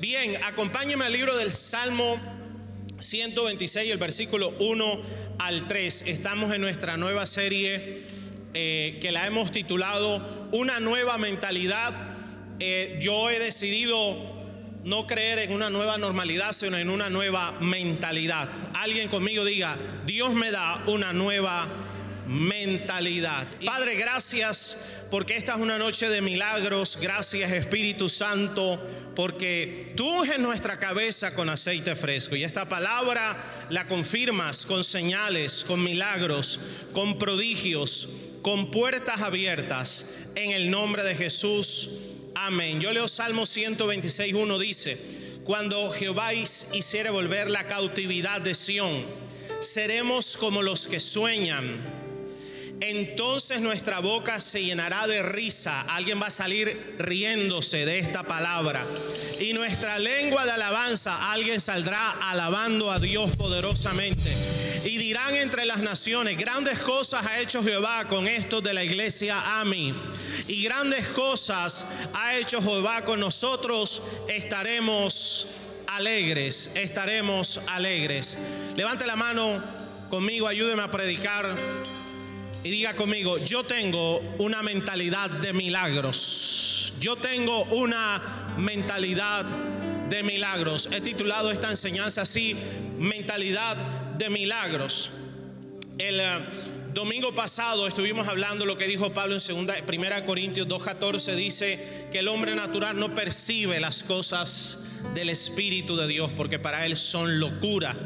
Bien, acompáñeme al libro del Salmo 126, el versículo 1 al 3. Estamos en nuestra nueva serie eh, que la hemos titulado Una nueva mentalidad. Eh, yo he decidido no creer en una nueva normalidad, sino en una nueva mentalidad. Alguien conmigo diga, Dios me da una nueva mentalidad. Padre, gracias porque esta es una noche de milagros. Gracias Espíritu Santo porque tú en nuestra cabeza con aceite fresco. Y esta palabra la confirmas con señales, con milagros, con prodigios, con puertas abiertas. En el nombre de Jesús. Amén. Yo leo Salmo 126, 1 dice, cuando Jehová hiciere volver la cautividad de Sión, seremos como los que sueñan entonces nuestra boca se llenará de risa. Alguien va a salir riéndose de esta palabra. Y nuestra lengua de alabanza, alguien saldrá alabando a Dios poderosamente. Y dirán entre las naciones, grandes cosas ha hecho Jehová con estos de la iglesia Ami. Y grandes cosas ha hecho Jehová con nosotros. Estaremos alegres, estaremos alegres. Levante la mano conmigo, ayúdeme a predicar y diga conmigo, yo tengo una mentalidad de milagros. Yo tengo una mentalidad de milagros. He titulado esta enseñanza así, mentalidad de milagros. El eh, domingo pasado estuvimos hablando lo que dijo Pablo en segunda, 1 Corintios 2.14, dice que el hombre natural no percibe las cosas del Espíritu de Dios porque para él son locura.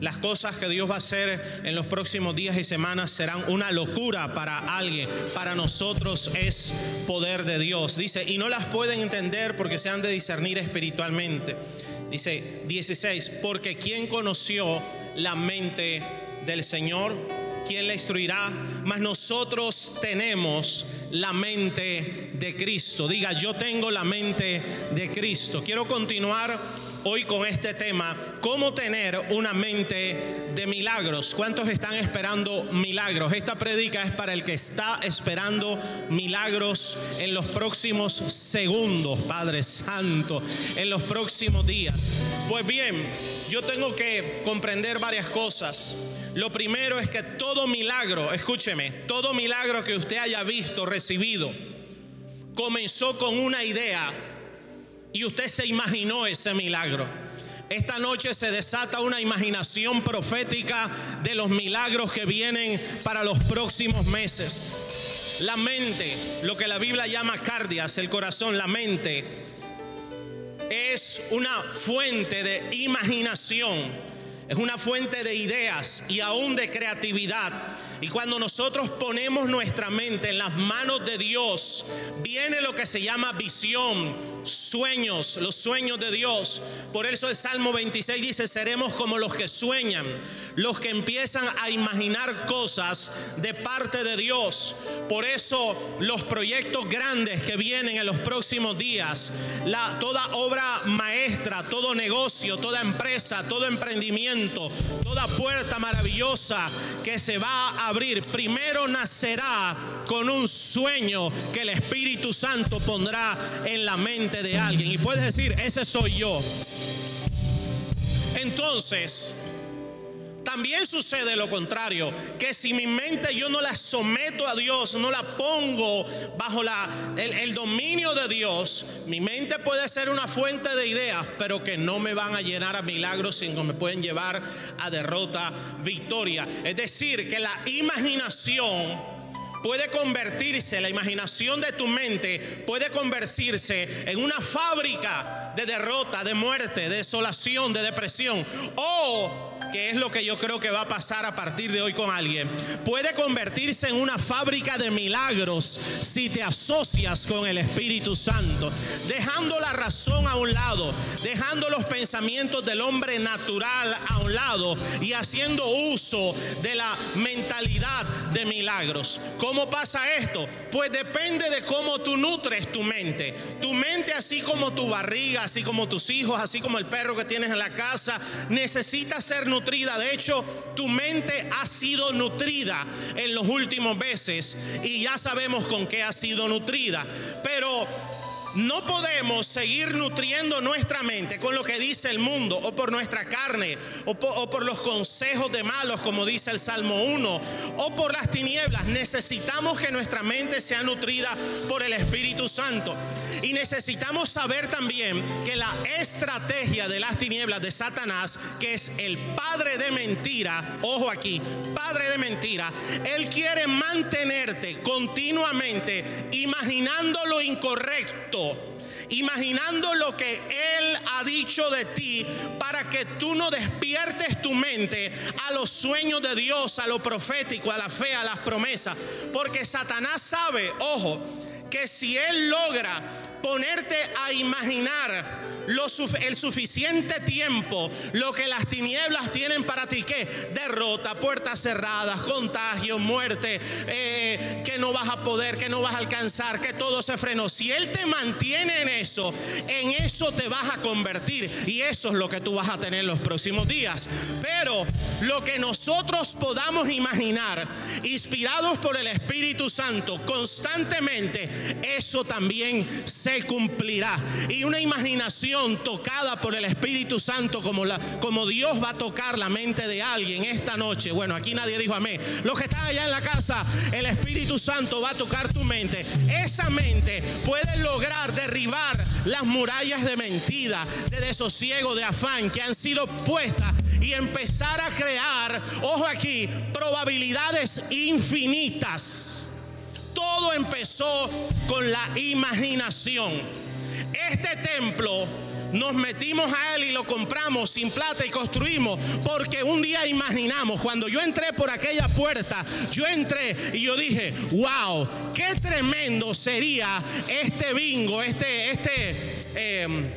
Las cosas que Dios va a hacer en los próximos días y semanas serán una locura para alguien. Para nosotros es poder de Dios. Dice, y no las pueden entender porque se han de discernir espiritualmente. Dice 16, porque ¿quién conoció la mente del Señor? ¿Quién le instruirá? Mas nosotros tenemos la mente de Cristo. Diga, yo tengo la mente de Cristo. Quiero continuar hoy con este tema, cómo tener una mente de milagros. ¿Cuántos están esperando milagros? Esta predica es para el que está esperando milagros en los próximos segundos, Padre Santo, en los próximos días. Pues bien, yo tengo que comprender varias cosas. Lo primero es que todo milagro, escúcheme, todo milagro que usted haya visto, recibido, comenzó con una idea y usted se imaginó ese milagro. Esta noche se desata una imaginación profética de los milagros que vienen para los próximos meses. La mente, lo que la Biblia llama cardias, el corazón, la mente, es una fuente de imaginación, es una fuente de ideas y aún de creatividad y cuando nosotros ponemos nuestra mente en las manos de Dios, viene lo que se llama visión, sueños, los sueños de Dios. Por eso el Salmo 26 dice, seremos como los que sueñan, los que empiezan a imaginar cosas de parte de Dios. Por eso los proyectos grandes que vienen en los próximos días, la, toda obra maestra, todo negocio, toda empresa, todo emprendimiento, toda puerta maravillosa que se va a abrir, primero nacerá con un sueño que el Espíritu Santo pondrá en la mente de alguien. Y puedes decir, ese soy yo. Entonces, también sucede lo contrario, que si mi mente yo no la someto a Dios, no la pongo bajo la, el, dominio de Dios, mi mente puede ser una fuente de ideas, pero que no me van a llenar a milagros, sino me pueden llevar a derrota, victoria. Es decir, que la imaginación puede convertirse, la imaginación de tu mente puede convertirse en una fábrica de derrota, de muerte, de desolación, de depresión. O que es lo que yo creo que va a pasar a partir de hoy con alguien, puede convertirse en una fábrica de milagros si te asocias con el Espíritu Santo, dejando la razón a un lado, dejando los pensamientos del hombre natural a un lado y haciendo uso de la mentalidad de milagros. ¿Cómo pasa esto? Pues depende de cómo tú nutres tu mente. Tu mente, así como tu barriga, así como tus hijos, así como el perro que tienes en la casa, necesita ser nutrida. De hecho, tu mente ha sido nutrida en los últimos meses y ya sabemos con qué ha sido nutrida. Pero no podemos seguir nutriendo nuestra mente con lo que dice el mundo o por nuestra carne o por, los consejos de malos como dice el Salmo 1 o por las tinieblas. Necesitamos que nuestra mente sea nutrida por el Espíritu Santo. Y necesitamos saber también que la estrategia de las tinieblas de Satanás, que es el padre de mentira, ojo aquí, padre de mentira, él quiere mantenerte continuamente imaginando lo incorrecto imaginando lo que Él ha dicho de ti para que tú no despiertes tu mente a los sueños de Dios, a lo profético, a la fe, a las promesas. Porque Satanás sabe, ojo, que si Él logra ponerte a imaginar el suficiente tiempo lo que las tinieblas tienen para ti. ¿Qué? Derrota, puertas cerradas, contagio, muerte, eh, que no vas a poder, que no vas a alcanzar, que todo se frenó. Si Él te mantiene en eso, en eso te vas a convertir. Y eso es lo que tú vas a tener los próximos días. Pero lo que nosotros podamos imaginar, inspirados por el Espíritu Santo constantemente, eso también se cumplirá. Y una imaginación tocada por el Espíritu Santo como, la, como Dios va a tocar la mente de alguien esta noche. Bueno, aquí nadie dijo amén. Los que están allá en la casa, el Espíritu Santo va a tocar tu mente. Esa mente puede lograr derribar las murallas de mentira, de desosiego, de afán que han sido puestas y empezar a crear, ojo aquí, probabilidades infinitas. Todo empezó con la imaginación. Este templo nos metimos a él y lo compramos sin plata y construimos porque un día imaginamos, cuando yo entré por aquella puerta, yo entré y yo dije, wow, qué tremendo sería este bingo, este, este em,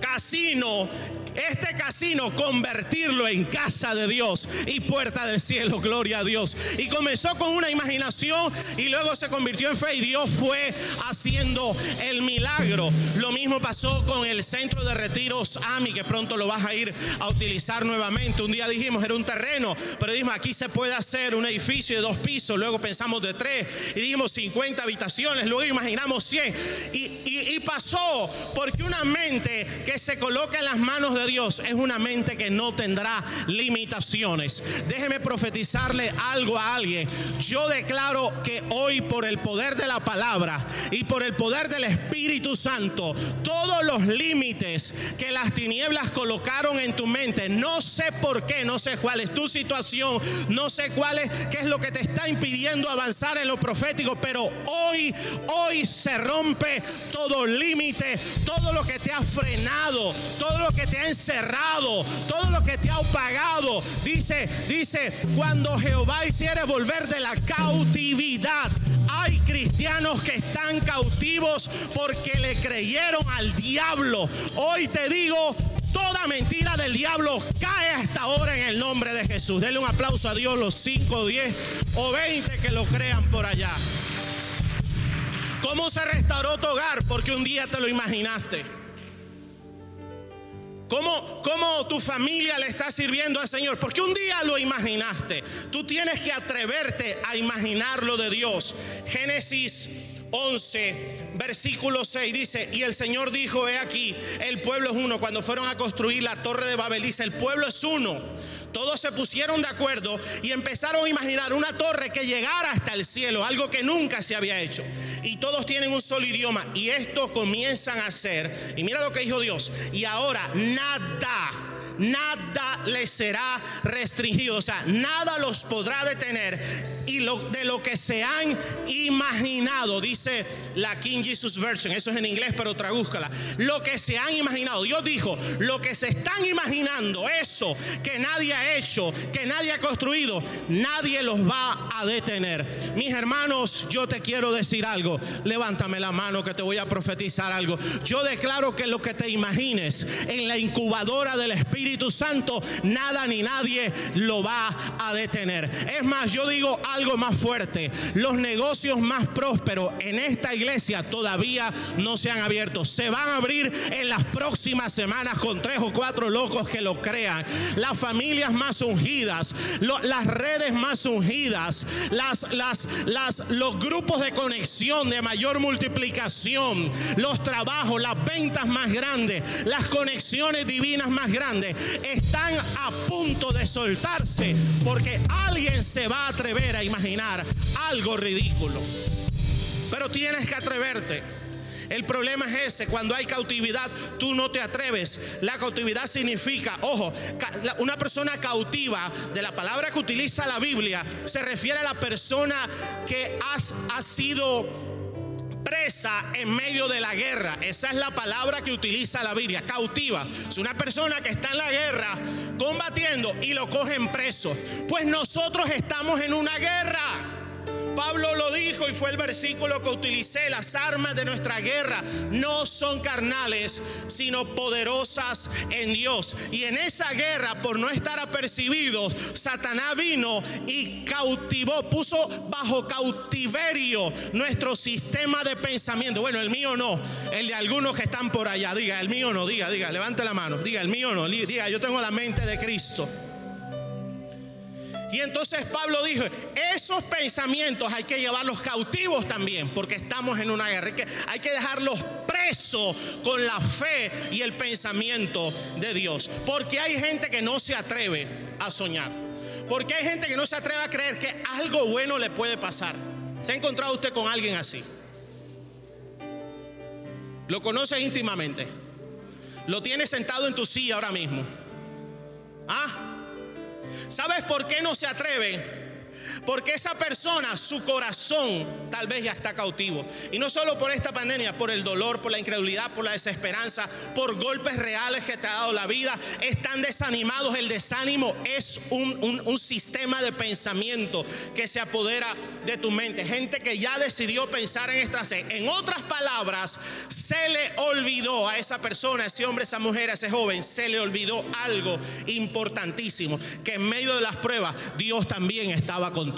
casino este casino convertirlo en casa de Dios y puerta del cielo, gloria a Dios. Y comenzó con una imaginación y luego se convirtió en fe y Dios fue haciendo el milagro. Lo mismo pasó con el centro de retiros AMI, que pronto lo vas a ir a utilizar nuevamente. Un día dijimos era un terreno, pero dijimos aquí se puede hacer un edificio de dos pisos, luego pensamos de tres y dijimos 50 habitaciones, luego imaginamos 100. Y, y pasó porque una mente que se coloca en las manos de Dios es una mente que no tendrá limitaciones. Déjeme profetizarle algo a alguien. Yo declaro que hoy por el poder de la palabra y por el poder del Espíritu Santo, todos los límites que las tinieblas colocaron en tu mente, no sé por qué, no sé cuál es tu situación, no sé cuál es, qué es lo que te está impidiendo avanzar en lo profético, pero hoy, hoy se rompe todo límite, todo lo que te ha frenado, todo lo que te ha cerrado, todo lo que te ha pagado. Dice, dice, cuando Jehová hiciere volver de la cautividad, hay cristianos que están cautivos porque le creyeron al diablo. Hoy te digo, toda mentira del diablo cae hasta ahora en el nombre de Jesús. Denle un aplauso a Dios los 5, 10 o 20 que lo crean por allá. ¿Cómo se restauró tu hogar? Porque un día te lo imaginaste. ¿Cómo, ¿Cómo, tu familia le está sirviendo al Señor? Porque un día lo imaginaste. Tú tienes que atreverte a imaginarlo de Dios. Génesis 11, versículo 6 dice, y el Señor dijo, he aquí, el pueblo es uno. Cuando fueron a construir la torre de Babel, dice, el pueblo es uno. Todos se pusieron de acuerdo y empezaron a imaginar una torre que llegara hasta el cielo, algo que nunca se había hecho. Y todos tienen un solo idioma y esto comienzan a hacer. Y mira lo que dijo Dios. Y ahora nada nada les será restringido, o sea, nada los podrá detener y lo, de lo que se han imaginado, dice la King Jesus Version, eso es en inglés, pero tradúzcala. Lo que se han imaginado. Dios dijo, lo que se están imaginando, eso que nadie ha hecho, que nadie ha construido, nadie los va a detener. Mis hermanos, yo te quiero decir algo. Levántame la mano que te voy a profetizar algo. Yo declaro que lo que te imagines en la incubadora del Espíritu Santo, nada ni nadie lo va a detener. Es más, yo digo algo más fuerte. Los negocios más prósperos en esta iglesia todavía no se han abierto. Se van a abrir en las próximas semanas con tres o cuatro locos que lo crean. Las familias más ungidas, las redes más ungidas, los grupos de conexión de mayor multiplicación, los trabajos, las ventas más grandes, las conexiones divinas más grandes, están a punto de soltarse porque alguien se va a atrever a imaginar algo ridículo. Pero tienes que atreverte. El problema es ese, cuando hay cautividad, tú no te atreves. La cautividad significa, ojo, una persona cautiva, de la palabra que utiliza la Biblia, se refiere a la persona que has, ha sido presa en medio de la guerra. Esa es la palabra que utiliza la Biblia, cautiva. Es una persona que está en la guerra combatiendo y lo cogen preso. Pues nosotros estamos en una guerra. Pablo lo dijo y fue el versículo que utilicé. Las armas de nuestra guerra no son carnales, sino poderosas en Dios. Y en esa guerra, por no estar apercibidos, Satanás vino y cautivó, puso bajo cautiverio nuestro sistema de pensamiento. Bueno, el mío no, el de algunos que están por allá. Diga, el mío no, diga, diga, levante la mano. Diga, el mío no, diga, yo tengo la mente de Cristo. Y entonces Pablo dijo, esos pensamientos hay que llevarlos cautivos también, porque estamos en una guerra. Hay que, dejarlos presos con la fe y el pensamiento de Dios. Porque hay gente que no se atreve a soñar. Porque hay gente que no se atreve a creer que algo bueno le puede pasar. ¿Se ha encontrado usted con alguien así? Lo conoce íntimamente. Lo tiene sentado en tu silla ahora mismo. Ah, ¿Sabes por qué no se atreve? Porque esa persona, su corazón tal vez ya está cautivo. Y no solo por esta pandemia, por el dolor, por la incredulidad, por la desesperanza, por golpes reales que te ha dado la vida. Están desanimados. El desánimo es un, un sistema de pensamiento que se apodera de tu mente. Gente que ya decidió pensar en esta En otras palabras, se le olvidó a esa persona, a ese hombre, a esa mujer, a ese joven, se le olvidó algo importantísimo. Que en medio de las pruebas, Dios también estaba contigo.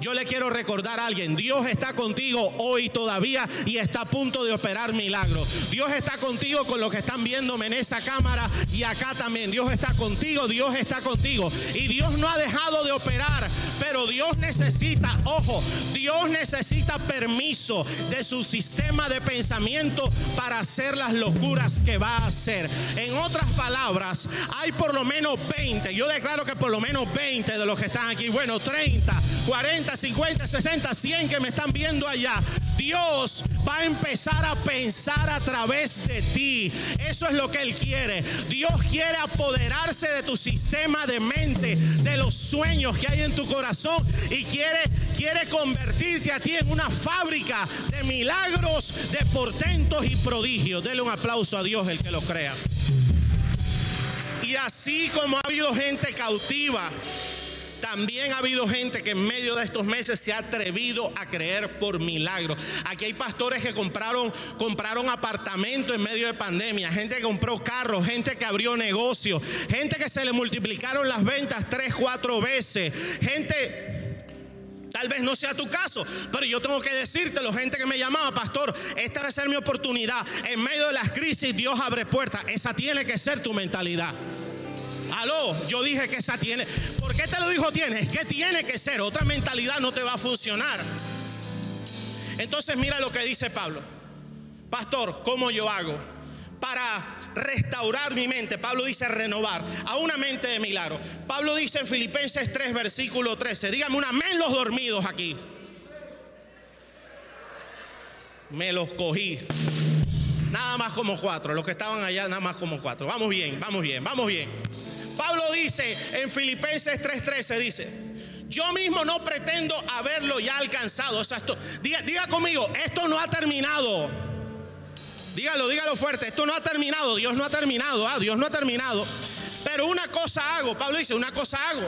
Yo le quiero recordar a alguien, Dios está contigo hoy todavía y está a punto de operar milagros. Dios está contigo con los que están viéndome en esa cámara y acá también. Dios está contigo, Dios está contigo. Y Dios no ha dejado de operar, pero Dios necesita, ojo, Dios necesita permiso de su sistema de pensamiento para hacer las locuras que va a hacer. En otras palabras, hay por lo menos 20, yo declaro que por lo menos 20 de los que están aquí, bueno, 30 40, 50, 60, 100 que me están viendo allá. Dios va a empezar a pensar a través de ti. Eso es lo que Él quiere. Dios quiere apoderarse de tu sistema de mente, de los sueños que hay en tu corazón y quiere, quiere convertirte a ti en una fábrica de milagros, de portentos y prodigios. Dele un aplauso a Dios el que lo crea. Y así como ha habido gente cautiva también ha habido gente que en medio de estos meses se ha atrevido a creer por milagro. Aquí hay pastores que compraron, compraron apartamentos en medio de pandemia, gente que compró carros, gente que abrió negocios, gente que se le multiplicaron las ventas tres, cuatro veces, gente Tal vez no sea tu caso, pero yo tengo que decirte, la gente que me llamaba, pastor, esta debe ser mi oportunidad. En medio de las crisis, Dios abre puertas. Esa tiene que ser tu mentalidad. Yo dije que esa tiene. ¿Por qué te lo dijo tiene? Es que tiene que ser. Otra mentalidad no te va a funcionar. Entonces mira lo que dice Pablo. Pastor, ¿cómo yo hago? Para restaurar mi mente. Pablo dice renovar a una mente de milagro. Pablo dice en Filipenses 3, versículo 13. Dígame un amén los dormidos aquí. Me los cogí. Nada más como cuatro. Los que estaban allá, nada más como cuatro. Vamos bien, vamos bien, vamos bien. Pablo dice en Filipenses 3:13, dice, Yo mismo no pretendo haberlo ya alcanzado. O sea, esto, diga, conmigo, esto no ha terminado. Dígalo, dígalo fuerte, esto no ha terminado, Dios no ha terminado, ah, Dios no ha terminado. Pero una cosa hago, Pablo dice, una cosa hago.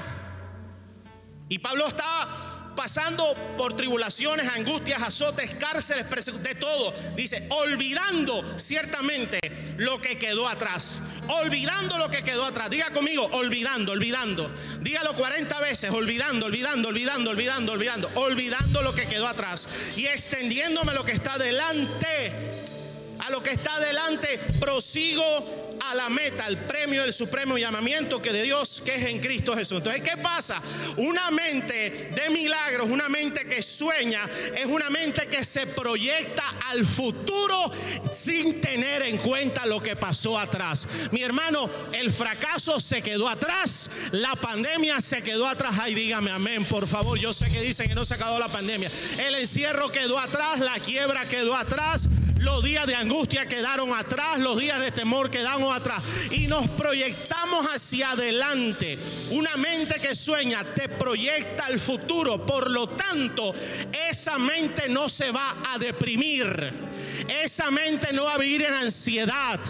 Y Pablo está pasando por tribulaciones, angustias, azotes, cárceles, de todo. Dice, olvidando ciertamente lo que quedó atrás. Olvidando lo que quedó atrás. Diga conmigo, olvidando, olvidando. Dígalo 40 veces, olvidando, olvidando, olvidando, olvidando, olvidando. Olvidando lo que quedó atrás. Y extendiéndome lo que está delante. A lo que está delante, prosigo a la meta, al premio del supremo llamamiento que de Dios que es en Cristo Jesús. Entonces, ¿qué pasa? Una mente de milagros, una mente que sueña, es una mente que se proyecta al futuro sin tener en cuenta lo que pasó atrás. Mi hermano, el fracaso se quedó atrás, la pandemia se quedó atrás. Ay, dígame amén, por favor. Yo sé que dicen que no se acabó la pandemia. El encierro quedó atrás, la quiebra quedó atrás, los días de angustia quedaron atrás, los días de temor quedaron atrás. Y nos proyectamos hacia adelante. Una mente que sueña te proyecta al futuro. Por lo tanto, esa mente no se va a deprimir. Esa mente no va a vivir en ansiedad.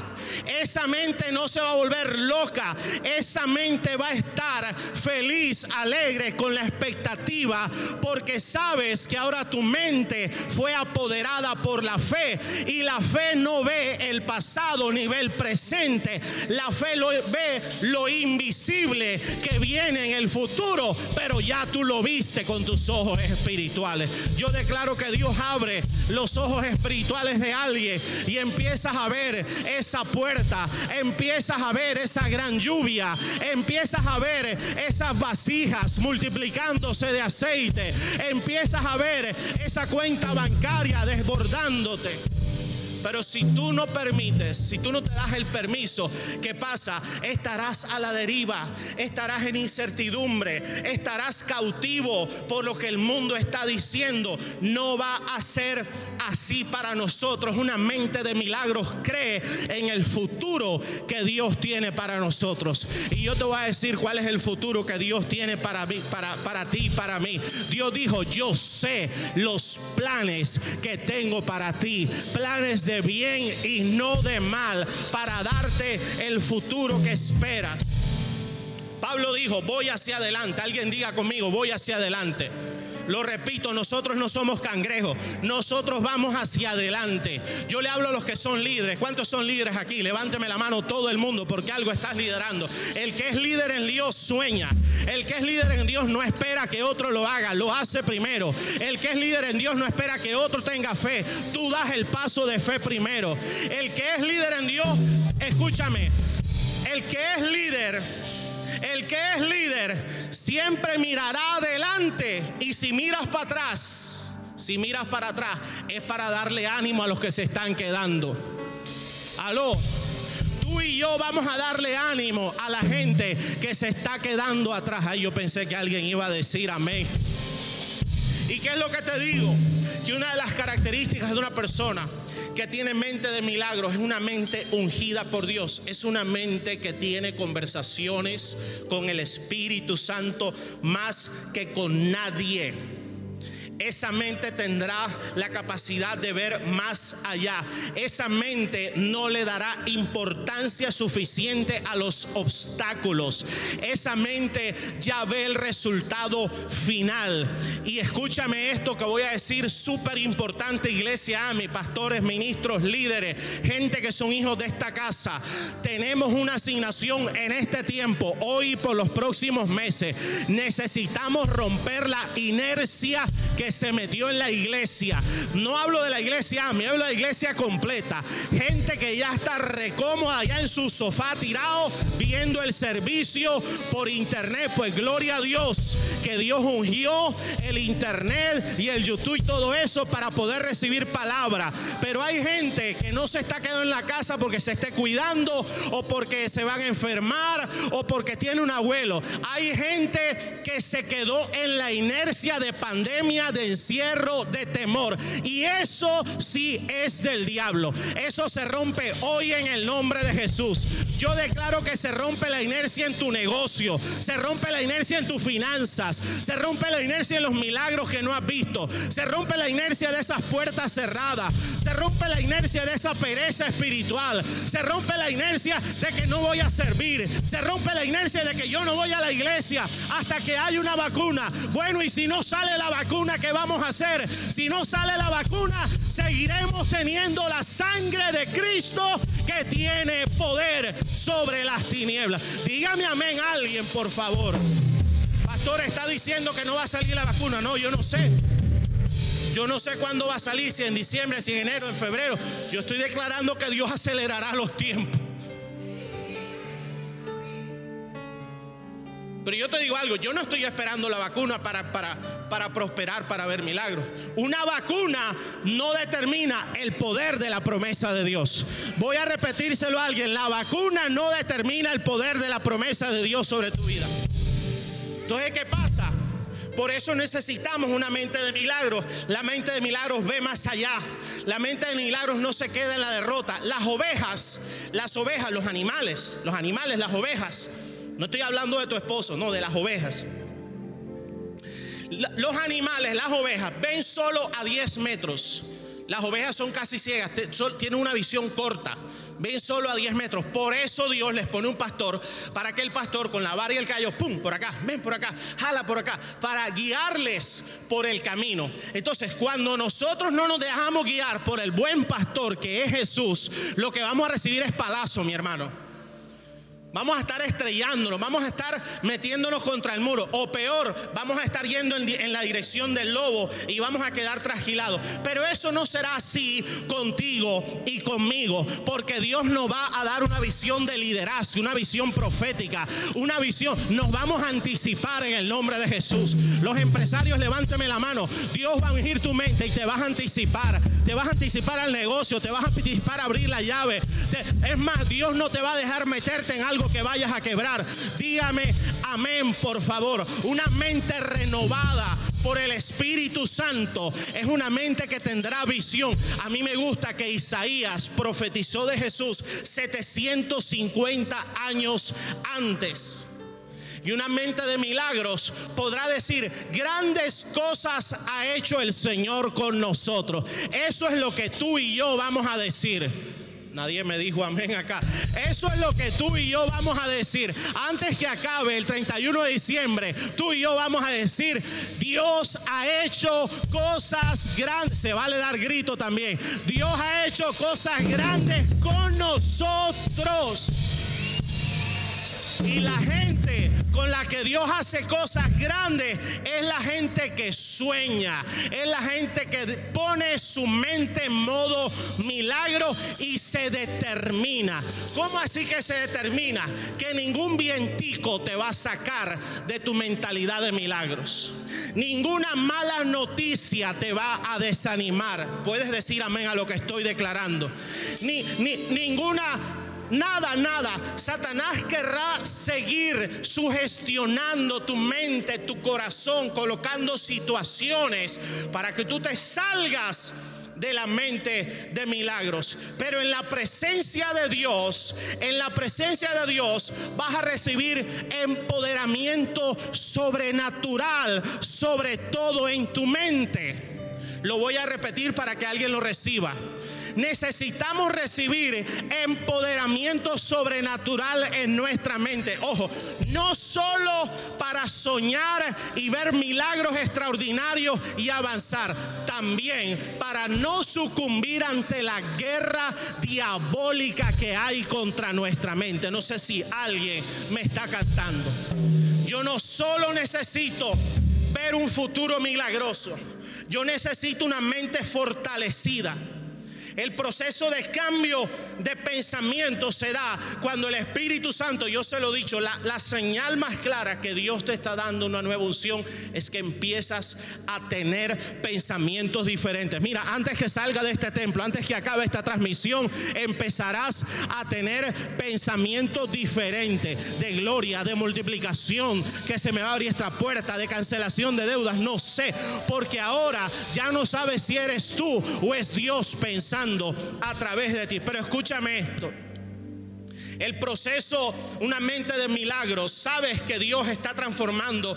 Esa mente no se va a volver loca. Esa mente va a estar feliz, alegre, con la expectativa. Porque sabes que ahora tu mente fue apoderada por la fe y la fe no ve el pasado ni ve el presente. La fe lo, ve lo invisible que viene en el futuro, pero ya tú lo viste con tus ojos espirituales. Yo declaro que Dios abre los ojos espirituales de alguien y empiezas a ver esa puerta, empiezas a ver esa gran lluvia, empiezas a ver esas vasijas multiplicándose de aceite, empiezas a ver esa cuenta bancaria desbordándote. Pero si tú no permites, si tú no te das el permiso, ¿qué pasa? Estarás a la deriva, estarás en incertidumbre, estarás cautivo por lo que el mundo está diciendo. No va a ser así para nosotros. Una mente de milagros cree en el futuro que Dios tiene para nosotros. Y yo te voy a decir cuál es el futuro que Dios tiene para mí, para, para ti, para mí. Dios dijo, yo sé los planes que tengo para ti. Planes de bien y no de mal para darte el futuro que esperas. Pablo dijo, voy hacia adelante. Alguien diga conmigo, voy hacia adelante. Lo repito, nosotros no somos cangrejos, nosotros vamos hacia adelante. Yo le hablo a los que son líderes. ¿Cuántos son líderes aquí? Levánteme la mano todo el mundo porque algo estás liderando. El que es líder en Dios sueña. El que es líder en Dios no espera que otro lo haga, lo hace primero. El que es líder en Dios no espera que otro tenga fe. Tú das el paso de fe primero. El que es líder en Dios, escúchame, el que es líder el que es líder siempre mirará adelante y si miras para atrás, si miras para atrás, es para darle ánimo a los que se están quedando. Aló. Tú y yo vamos a darle ánimo a la gente que se está quedando atrás. Ahí yo pensé que alguien iba a decir amén. ¿Y qué es lo que te digo? Que una de las características de una persona que tiene mente de milagros es una mente ungida por Dios. Es una mente que tiene conversaciones con el Espíritu Santo más que con nadie esa mente tendrá la capacidad de ver más allá. Esa mente no le dará importancia suficiente a los obstáculos. Esa mente ya ve el resultado final. Y escúchame esto que voy a decir súper importante, iglesia, a mis pastores, ministros, líderes, gente que son hijos de esta casa. Tenemos una asignación en este tiempo, hoy por los próximos meses. Necesitamos romper la inercia que se metió en la iglesia. No hablo de la iglesia, me hablo de la iglesia completa. Gente que ya está recómoda allá en su sofá tirado viendo el servicio por internet. Pues gloria a Dios que Dios ungió el internet y el YouTube y todo eso para poder recibir palabra. Pero hay gente que no se está quedando en la casa porque se esté cuidando o porque se van a enfermar o porque tiene un abuelo. Hay gente que se quedó en la inercia de pandemia de encierro, de temor. Y eso sí es del diablo. Eso se rompe hoy en el nombre de Jesús. Yo declaro que se rompe la inercia en tu negocio, se rompe la inercia en tus finanzas, se rompe la inercia en los milagros que no has visto, se rompe la inercia de esas puertas cerradas, se rompe la inercia de esa pereza espiritual, se rompe la inercia de que no voy a servir, se rompe la inercia de que yo no voy a la iglesia hasta que haya una vacuna. Bueno, y si no sale la vacuna, ¿qué vamos a hacer? Si no sale la vacuna, seguiremos teniendo la sangre de Cristo que tiene poder sobre las tinieblas. Dígame amén alguien, por favor. Pastor está diciendo que no va a salir la vacuna. No, yo no sé. Yo no sé cuándo va a salir, si en diciembre, si en enero, en febrero. Yo estoy declarando que Dios acelerará los tiempos. Pero yo te digo algo, yo no estoy esperando la vacuna para, para, para prosperar, para ver milagros. Una vacuna no determina el poder de la promesa de Dios. Voy a repetírselo a alguien, la vacuna no determina el poder de la promesa de Dios sobre tu vida. Entonces, ¿qué pasa? Por eso necesitamos una mente de milagros. La mente de milagros ve más allá. La mente de milagros no se queda en la derrota. Las ovejas, las ovejas, los animales, los animales, las ovejas no estoy hablando de tu esposo, no, de las ovejas. Los animales, las ovejas, ven solo a 10 metros. Las ovejas son casi ciegas, tienen una visión corta, ven solo a 10 metros. Por eso Dios les pone un pastor para que el pastor con la vara y el callo, pum, por acá, ven por acá, jala por acá, para guiarles por el camino. Entonces, cuando nosotros no nos dejamos guiar por el buen pastor que es Jesús, lo que vamos a recibir es palazo, mi hermano. Vamos a estar estrellándonos, vamos a estar metiéndonos contra el muro. O peor, vamos a estar yendo en, la dirección del lobo y vamos a quedar trasquilados. Pero eso no será así contigo y conmigo, porque Dios nos va a dar una visión de liderazgo, una visión profética, una visión. Nos vamos a anticipar en el nombre de Jesús. Los empresarios, levánteme la mano. Dios va a ungir tu mente y te vas a anticipar. Te vas a anticipar al negocio, te vas a anticipar a abrir la llave. Es más, Dios no te va a dejar meterte en algo que vayas a quebrar. Dígame amén, por favor. Una mente renovada por el Espíritu Santo es una mente que tendrá visión. A mí me gusta que Isaías profetizó de Jesús 750 años antes. Y una mente de milagros podrá decir, grandes cosas ha hecho el Señor con nosotros. Eso es lo que tú y yo vamos a decir. Nadie me dijo amén acá. Eso es lo que tú y yo vamos a decir. Antes que acabe el 31 de diciembre, tú y yo vamos a decir, Dios ha hecho cosas grandes. Se vale dar grito también. Dios ha hecho cosas grandes con nosotros. Y la gente con la que Dios hace cosas grandes es la gente que sueña, es la gente que pone su mente en modo milagro y se determina. ¿Cómo así que se determina? Que ningún vientico te va a sacar de tu mentalidad de milagros. Ninguna mala noticia te va a desanimar. Puedes decir amén a lo que estoy declarando. Ni, ni ninguna nada, nada. Satanás querrá seguir sugestionando tu mente, tu corazón, colocando situaciones para que tú te salgas de la mente de milagros. Pero en la presencia de Dios, en la presencia de Dios vas a recibir empoderamiento sobrenatural, sobre todo en tu mente. Lo voy a repetir para que alguien lo reciba necesitamos recibir empoderamiento sobrenatural en nuestra mente. Ojo, no solo para soñar y ver milagros extraordinarios y avanzar, también para no sucumbir ante la guerra diabólica que hay contra nuestra mente. No sé si alguien me está cantando. Yo no solo necesito ver un futuro milagroso, yo necesito una mente fortalecida El proceso de cambio de pensamiento se da cuando el Espíritu Santo, yo se lo he dicho, la, señal más clara que Dios te está dando una nueva unción es que empiezas a tener pensamientos diferentes. Mira, antes que salga de este templo, antes que acabe esta transmisión, empezarás a tener pensamientos diferentes de gloria, de multiplicación, que se me va a abrir esta puerta, de cancelación de deudas, no sé, porque ahora ya no sabes si eres tú o es Dios pensando a través de ti. Pero escúchame esto. El proceso, una mente de milagros, sabes que Dios está transformando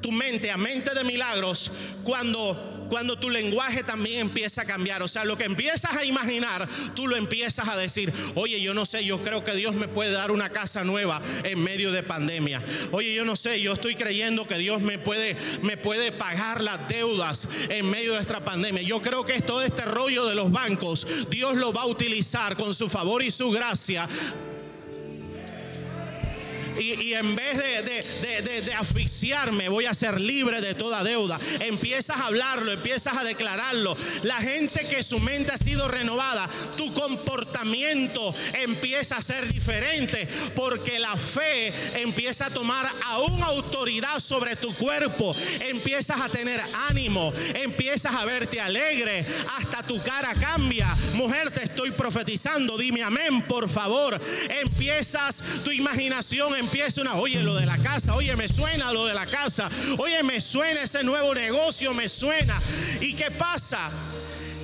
tu mente a mente de milagros cuando cuando tu lenguaje también empieza a cambiar. O sea, lo que empiezas a imaginar, tú lo empiezas a decir. Oye, yo no sé, yo creo que Dios me puede dar una casa nueva en medio de pandemia. Oye, yo no sé, yo estoy creyendo que Dios me puede, me puede pagar las deudas en medio de esta pandemia. Yo creo que todo este rollo de los bancos, Dios lo va a utilizar con su favor y su gracia y, en vez de, de, asfixiarme, voy a ser libre de toda deuda. Empiezas a hablarlo, empiezas a declararlo. La gente que su mente ha sido renovada, tu comportamiento empieza a ser diferente porque la fe empieza a tomar aún autoridad sobre tu cuerpo. Empiezas a tener ánimo, empiezas a verte alegre, hasta tu cara cambia. Mujer, te estoy profetizando, dime amén, por favor. Empiezas tu imaginación, empieza una, oye, lo de la casa, oye, me suena lo de la casa, oye, me suena ese nuevo negocio, me suena. ¿Y qué pasa?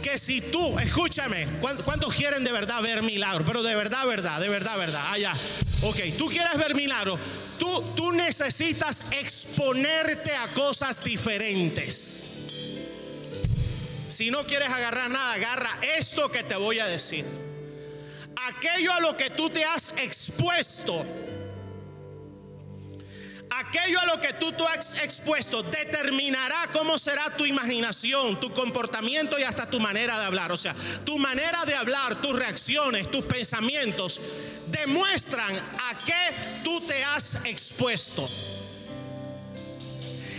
que si tú, escúchame, ¿cuántos quieren de verdad ver milagros? Pero de verdad, verdad, de verdad, verdad. Allá. Ah, ok, tú quieres ver milagros. Tú, tú necesitas exponerte a cosas diferentes. Si no quieres agarrar nada, agarra esto que te voy a decir. Aquello a lo que tú te has expuesto aquello a lo que tú, tú has expuesto determinará cómo será tu imaginación, tu comportamiento y hasta tu manera de hablar. O sea, tu manera de hablar, tus reacciones, tus pensamientos demuestran a qué tú te has expuesto.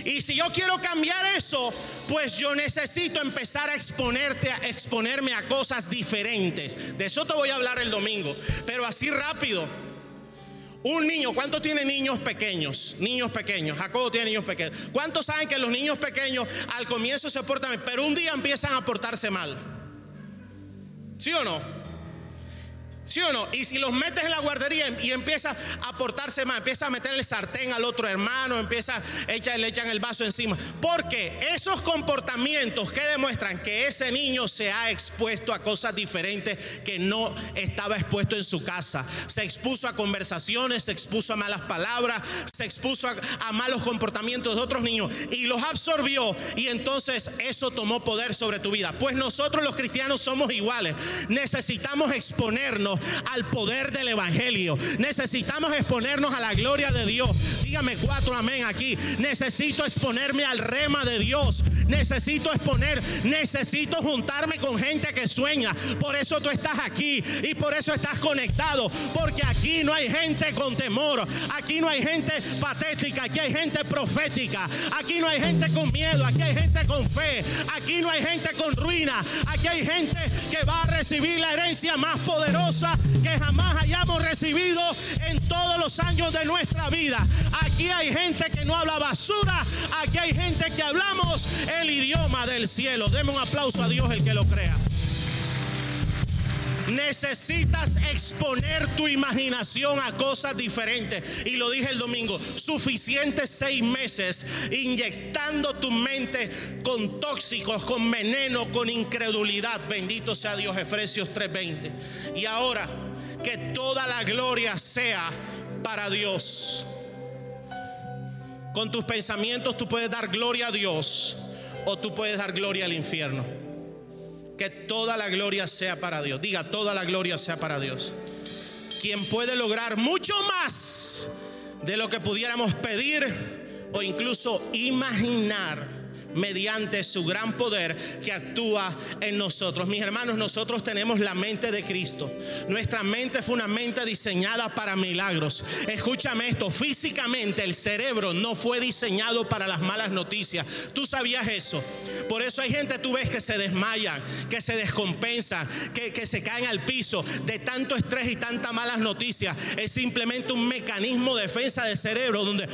Y si yo quiero cambiar eso, pues yo necesito empezar a exponerte, a exponerme a cosas diferentes. De eso te voy a hablar el domingo, pero así rápido. Un niño, ¿cuántos tiene niños pequeños? Niños pequeños. Jacobo tiene niños pequeños. ¿Cuántos saben que los niños pequeños al comienzo se portan bien, pero un día empiezan a portarse mal? ¿Sí o no? ¿Sí o no? Y si los metes en la guardería y empieza a portarse mal, empieza a meterle sartén al otro hermano, empieza a echar, le echan el vaso encima. Porque esos comportamientos que demuestran que ese niño se ha expuesto a cosas diferentes que no estaba expuesto en su casa. Se expuso a conversaciones, se expuso a malas palabras, se expuso a, a malos comportamientos de otros niños y los absorbió y entonces eso tomó poder sobre tu vida. Pues nosotros los cristianos somos iguales. Necesitamos exponernos al poder del Evangelio. Necesitamos exponernos a la gloria de Dios. Dígame cuatro amén aquí. Necesito exponerme al rema de Dios. Necesito exponer, necesito juntarme con gente que sueña. Por eso tú estás aquí y por eso estás conectado. Porque aquí no hay gente con temor. Aquí no hay gente patética. Aquí hay gente profética. Aquí no hay gente con miedo. Aquí hay gente con fe. Aquí no hay gente con ruina. Aquí hay gente que va a recibir la herencia más poderosa que jamás hayamos recibido en todos los años de nuestra vida. Aquí hay gente que no habla basura, aquí hay gente que hablamos el idioma del cielo. Deme un aplauso a Dios el que lo crea. Necesitas exponer tu imaginación a cosas diferentes. Y lo dije el domingo, suficientes seis meses inyectando tu mente con tóxicos, con veneno, con incredulidad. Bendito sea Dios, Efesios 3:20. Y ahora, que toda la gloria sea para Dios. Con tus pensamientos tú puedes dar gloria a Dios o tú puedes dar gloria al infierno. Que toda la gloria sea para Dios. Diga, toda la gloria sea para Dios. Quien puede lograr mucho más de lo que pudiéramos pedir o incluso imaginar. Mediante su gran poder que actúa en nosotros. Mis hermanos, nosotros tenemos la mente de Cristo. Nuestra mente fue una mente diseñada para milagros. Escúchame esto, físicamente el cerebro no fue diseñado para las malas noticias. ¿Tú sabías eso? Por eso hay gente, tú ves que se desmayan, que se descompensan, que, que se caen al piso de tanto estrés y tantas malas noticias. Es simplemente un mecanismo de defensa del cerebro donde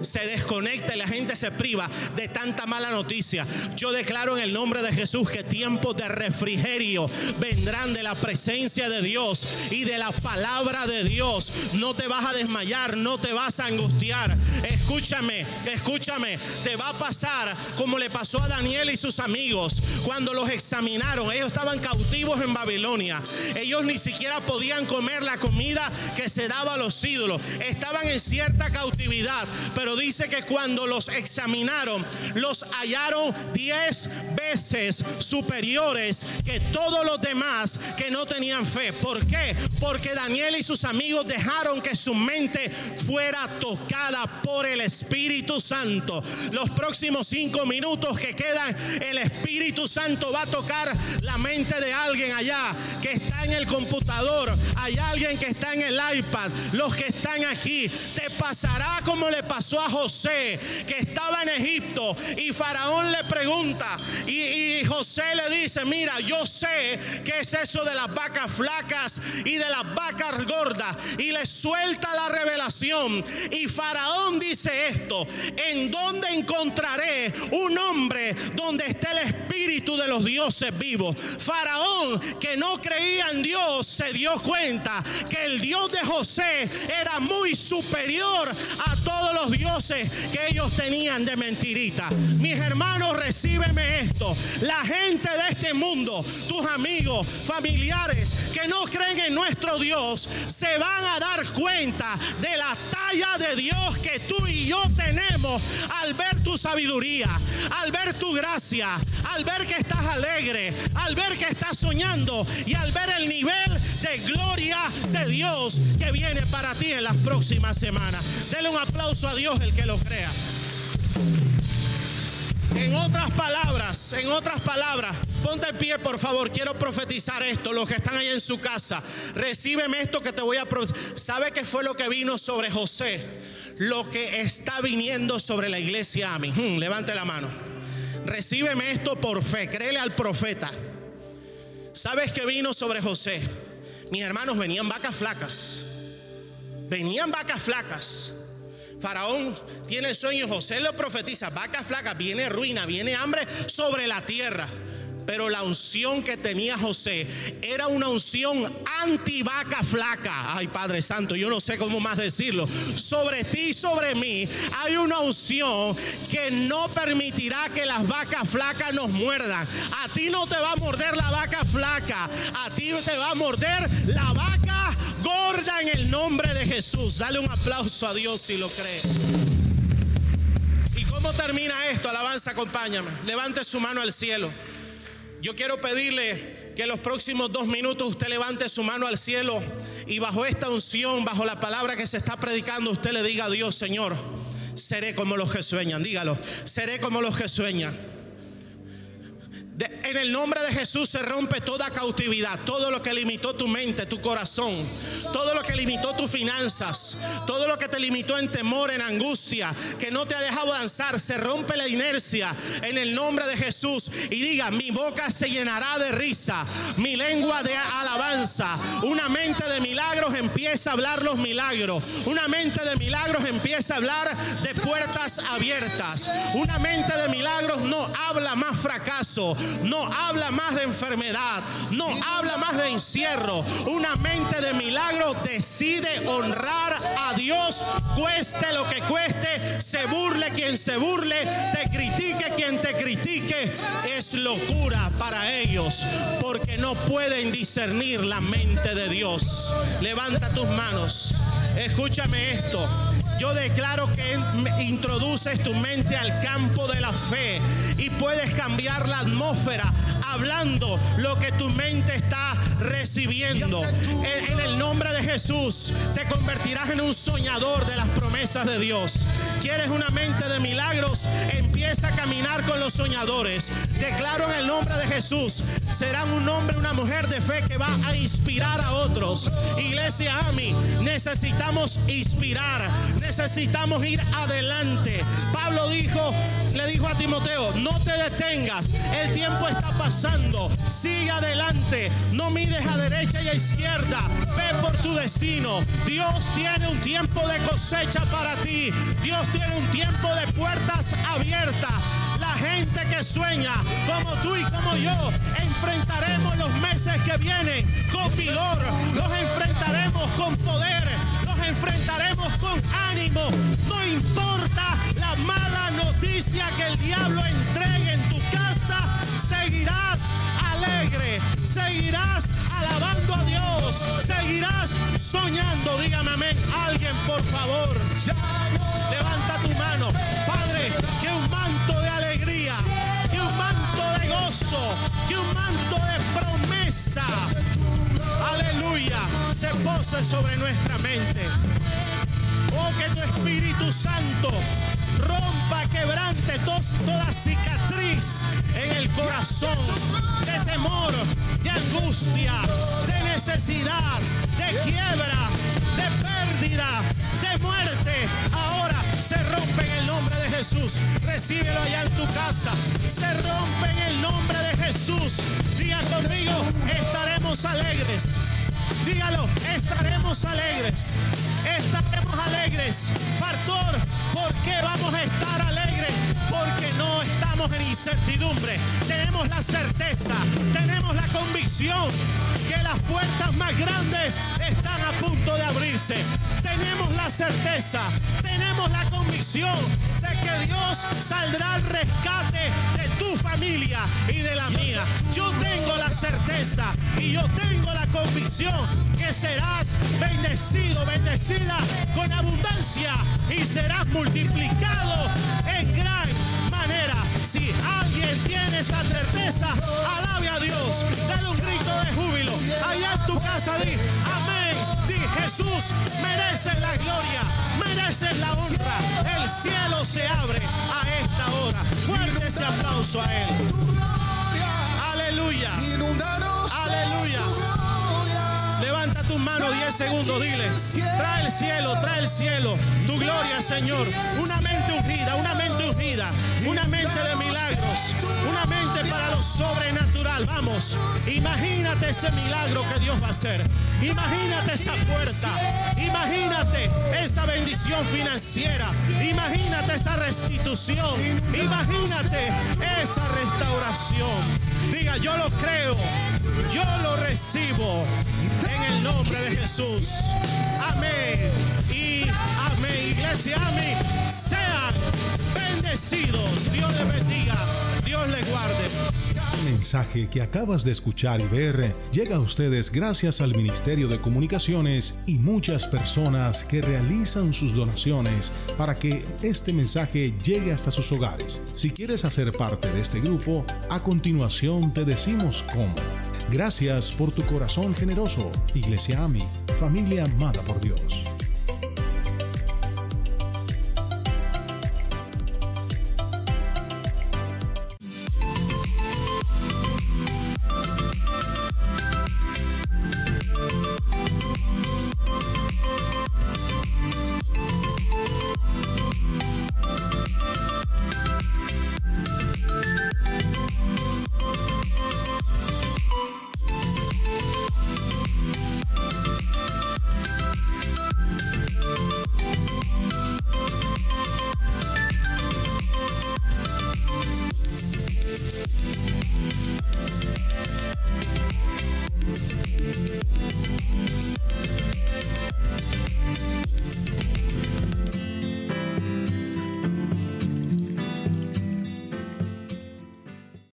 se desconecta y la gente se priva de tanta mala noticia. Yo declaro en el nombre de Jesús que tiempos de refrigerio vendrán de la presencia de Dios y de la palabra de Dios. No te vas a desmayar, no te vas a angustiar. Escúchame, escúchame, te va a pasar como le pasó a Daniel y sus amigos cuando los examinaron. Ellos estaban cautivos en Babilonia. Ellos ni siquiera podían comer la comida que se daba a los ídolos. Estaban en cierta cautividad, pero dice que cuando los examinaron, los hallaron diez veces superiores que todos los demás que no tenían fe. ¿Por qué? Porque Daniel y sus amigos dejaron que su mente fuera tocada por el Espíritu Santo. Los próximos cinco minutos que quedan, el Espíritu Santo va a tocar la mente de alguien allá que está en el computador. Hay alguien que está en el iPad. Los que están aquí. Te pasará como le pasó a José, que estaba en Egipto, y Faraón le pregunta, y, José le dice, mira, yo sé que es eso de las vacas flacas y de las vacas gordas, y le suelta la revelación, y Faraón dice esto, ¿en dónde encontraré un hombre donde esté el espíritu de los dioses vivos? Faraón, que no creía en Dios, se dio cuenta que el Dios de José era muy superior a todos los dioses que ellos tenían de mentirita. Mis hermanos, recíbeme esto. La gente de este mundo, tus amigos, familiares que no creen en nuestro Dios, se van a dar cuenta de la talla de Dios que tú y yo tenemos al ver tu sabiduría, al ver tu gracia, al ver que estás alegre, al ver que estás soñando y al ver el nivel de gloria de Dios que viene para ti en las próximas semanas. Dele un aplauso a Dios el que lo crea. En otras palabras, en otras palabras, ponte en pie por favor, quiero profetizar esto, los que están ahí en su casa, recíbeme esto que te voy a. ¿Sabe qué fue lo que vino sobre José? Lo que está viniendo sobre la iglesia a mí. Hmm, levante la mano. Recíbeme esto por fe, créele al profeta. ¿Sabes qué vino sobre José? Mis hermanos venían vacas flacas. Venían vacas flacas. Faraón tiene sueño, José lo profetiza, vacas flacas, viene ruina, viene hambre sobre la tierra. Pero la unción que tenía José era una unción anti vaca flaca. Ay, Padre Santo, yo no sé cómo más decirlo. Sobre ti y sobre mí hay una unción que no permitirá que las vacas flacas nos muerdan. A ti no te va a morder la vaca flaca, a ti te va a morder la vaca gorda en el nombre de Jesús. Dale un aplauso a Dios si lo cree. ¿Y cómo termina esto? Alabanza, acompáñame. Levante su mano al cielo. Yo quiero pedirle que en los próximos dos minutos usted levante su mano al cielo y bajo esta unción, bajo la palabra que se está predicando, usted le diga a Dios, Señor, seré como los que sueñan. Dígalo, seré como los que sueñan en el nombre de Jesús se rompe toda cautividad, todo lo que limitó tu mente, tu corazón, todo lo que limitó tus finanzas, todo lo que te limitó en temor, en angustia, que no te ha dejado danzar, se rompe la inercia en el nombre de Jesús. Y diga, mi boca se llenará de risa, mi lengua de alabanza, una mente de milagros empieza a hablar los milagros, una mente de milagros empieza a hablar de puertas abiertas, una mente de milagros no habla más fracaso, no habla más de enfermedad, no habla más de encierro. Una mente de decide honrar a Dios, cueste lo que cueste, se burle quien se burle, te critique quien te critique. Es locura para ellos porque no pueden discernir la mente de Dios. Levanta tus manos. Escúchame esto. Yo declaro que introduces tu mente al campo de la fe y puedes cambiar la atmósfera hablando lo que tu mente está recibiendo. En, en el nombre de Jesús te convertirás en un soñador de las promesas de Dios. ¿Quieres una mente de milagros? Empieza a caminar con los soñadores. Declaro en el nombre de Jesús, serán un hombre, una mujer de fe que va a inspirar a otros. Iglesia AMI, necesitamos inspirar, necesitamos ir adelante. Pablo dijo, le dijo a Timoteo, no te detengas, el tiempo está pasando, sigue adelante, no mires a derecha y a izquierda, ve por tu destino. Dios tiene un tiempo de cosecha para ti, Dios tiene un tiempo de puertas abiertas. Que sueña, como tú y como yo, enfrentaremos los meses que vienen con vigor, los enfrentaremos con poder, los enfrentaremos con ánimo. No importa la mala noticia que el diablo entregue en tu casa, seguirás alegre, seguirás alabando a Dios, seguirás soñando. Dígame amén. Alguien, por favor, levanta tu mano. Se pose sobre nuestra mente. Oh, que tu Espíritu Santo rompa, quebrante toda cicatriz en el corazón de temor, de angustia, de necesidad, de quiebra, de pérdida, de muerte. Ahora se rompe en el nombre de Jesús. Recíbelo allá en tu casa. Se rompe en el nombre de Jesús. Diga conmigo, estaremos alegres. Dígalo, estaremos alegres. Estaremos alegres. Pastor, ¿por qué vamos a estar alegres? Porque no estamos en incertidumbre. Tenemos la certeza, tenemos la convicción que las puertas más grandes están a punto de abrirse. Tenemos la certeza, tenemos la convicción que Dios saldrá al rescate de tu familia y de la mía. Yo tengo la certeza y yo tengo la convicción que serás bendecido, bendecida con abundancia y serás multiplicado en gran manera. Si alguien tiene esa certeza, alabe a Dios, dale un grito de júbilo. Allá en tu casa di, amén. Di, Jesús merece la gloria, merece la honra. El cielo se abre a esta hora. Fuerte ese aplauso a Él. Aleluya. Aleluya. Levanta tus manos 10 segundos, dile. Trae el cielo, trae el cielo. Tu gloria, Señor. Una mente ungida, una mente ungida. Una mente de milagros. Una mente para lo sobrenatural. Vamos. Imagínate ese milagro que Dios va a hacer. Imagínate esa puerta. Imagínate esa bendición financiera. Imagínate esa restitución. Imagínate esa restauración. Diga, yo lo creo. Yo lo recibo en el nombre de Jesús. Amén. Y amén. Iglesia, amén. Sean bendecidos. Dios les bendiga. Dios les guarde. Este mensaje que acabas de escuchar y ver llega a ustedes gracias al Ministerio de Comunicaciones y muchas personas que realizan sus donaciones para que este mensaje llegue hasta sus hogares. Si quieres hacer parte de este grupo, a continuación te decimos cómo. Gracias por tu corazón generoso, Iglesia AMI, familia amada por Dios.